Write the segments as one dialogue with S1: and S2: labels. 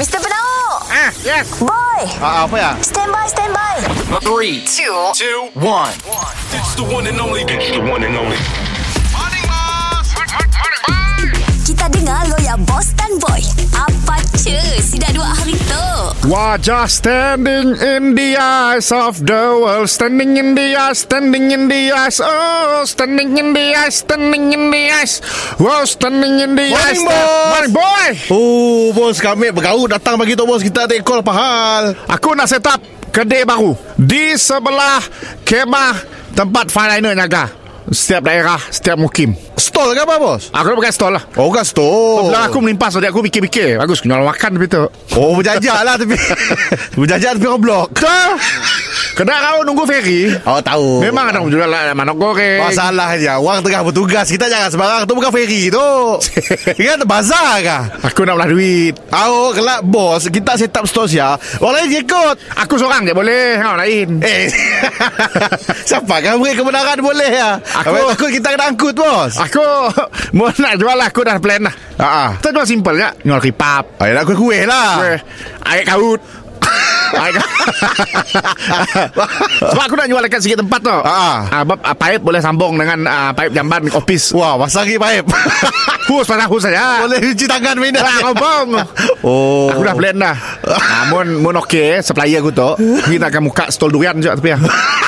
S1: Mr. Penau
S2: Ah, yes.
S1: Boy
S2: Ah, apa ya?
S1: Stand by, stand by
S3: Three, two, two, one.
S4: It's the one and only. It's the one and only.
S1: Kita dengar lo ya Boss dan Boy Apa cu Si dah dua hari tu
S2: Wajah standing in the eyes of the world Standing in the eyes, standing in the eyes Oh, standing in the eyes, standing in the eyes Wow, standing in the eyes
S5: Morning, boss.
S2: Morning, boy
S5: Oh bos kami bergaul datang bagi tu bos. Kita take call apa hal
S2: Aku nak set up kedai baru. Di sebelah kemah tempat finaliner jaga Setiap daerah, setiap mukim.
S5: Stall ke apa bos?
S2: Aku nak pakai stall lah.
S5: Oh kan stall.
S2: Belakang aku melimpas Jadi aku fikir-fikir Bagus jual makan tapi tu
S5: Oh berjajak lah tapi Berjajak tapi orang blok
S2: Kena kau nunggu ferry.
S5: Oh tahu.
S2: Memang ada jual lah manok goreng.
S5: Masalahnya Orang tengah bertugas. Kita jangan sembarang Tu bukan ferry tu. Kan bazar kah?
S2: Aku nak belah duit.
S5: Oh kelak bos Kita set up stall ya Orang lain je ikut.
S2: Aku seorang je boleh. Kau lain.
S5: Eh. Siapa kan beri kebenaran boleh ya
S2: Aku-
S5: Aku Takut kita kena angkut bos.
S2: Aku Mau nak jual lah. Aku dah plan lah.
S5: Ah,
S2: Kita jual simple je. Jual kipap
S5: Ayo nak kuih-kuih lah.
S2: Kuih. Air kaut Sebab aku nak jual dekat sikit tempat tu
S5: Ah.
S2: ah, bab, ah, Paip boleh sambung dengan ah, Paip jamban Office
S5: Wah pasang lagi paip.
S2: Hus pasal hus saja.
S5: Boleh cuci tangan minat
S2: kompong
S5: Oh.
S2: Aku dah plan dah. Namun Mun okey Supplier aku tu Kita akan buka stol durian je Tapi ya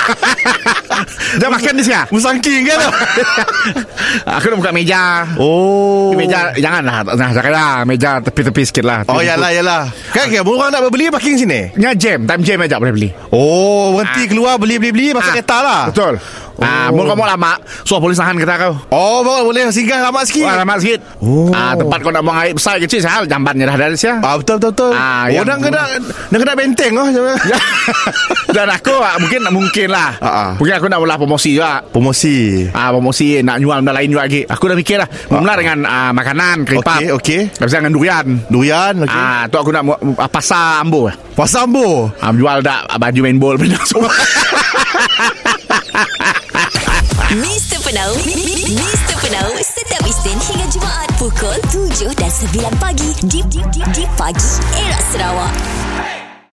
S2: Dia makan di sini
S5: Musangking kan?
S2: Aku nak buka meja.
S5: Oh.
S2: Meja Janganlah. Nah janganlah Meja tepi-tepi sikit lah.
S5: Oh yalah yalah. Kan kira orang nak beli parking sini?
S2: Nya jam. Time jam aja boleh beli.
S5: Oh berhenti keluar beli-beli-beli Pasal
S2: Ah,
S5: kereta lah.
S2: Betul. Ah, mun kau mau lama Suah polis tahan kereta kau.
S5: Oh boleh, boleh singgah lama sikit.
S2: Wah lama sikit.
S5: Oh.
S2: ah, Tempat kau nak buang air besar kecil Sahal. Jambannya dah ada siya
S5: Ah betul betul betul.
S2: Ah,
S5: oh
S2: yang-
S5: nak kena nak kena benteng oh.
S2: Dan aku ah, mungkin mungkin lah
S5: Ah, ah.
S2: Mungkin aku nak mula promosi juga
S5: Promosi.
S2: Ah promosi nak jual benda lain juga lagi. Aku dah fikir lah. Mula dengan ah, makanan, keripap.
S5: Okey, okey.
S2: Dah bisa dengan durian.
S5: Durian okey.
S2: Ah tu aku nak ah, pasar ambo.
S5: Pasal ambo.
S2: Ah jual dak ah, baju main ball benda semua.
S1: Mr. Penau Mr. Penau Setiap Isnin hingga Jumaat Pukul 7 dan 9 pagi Di, di, di, di pagi Era Sarawak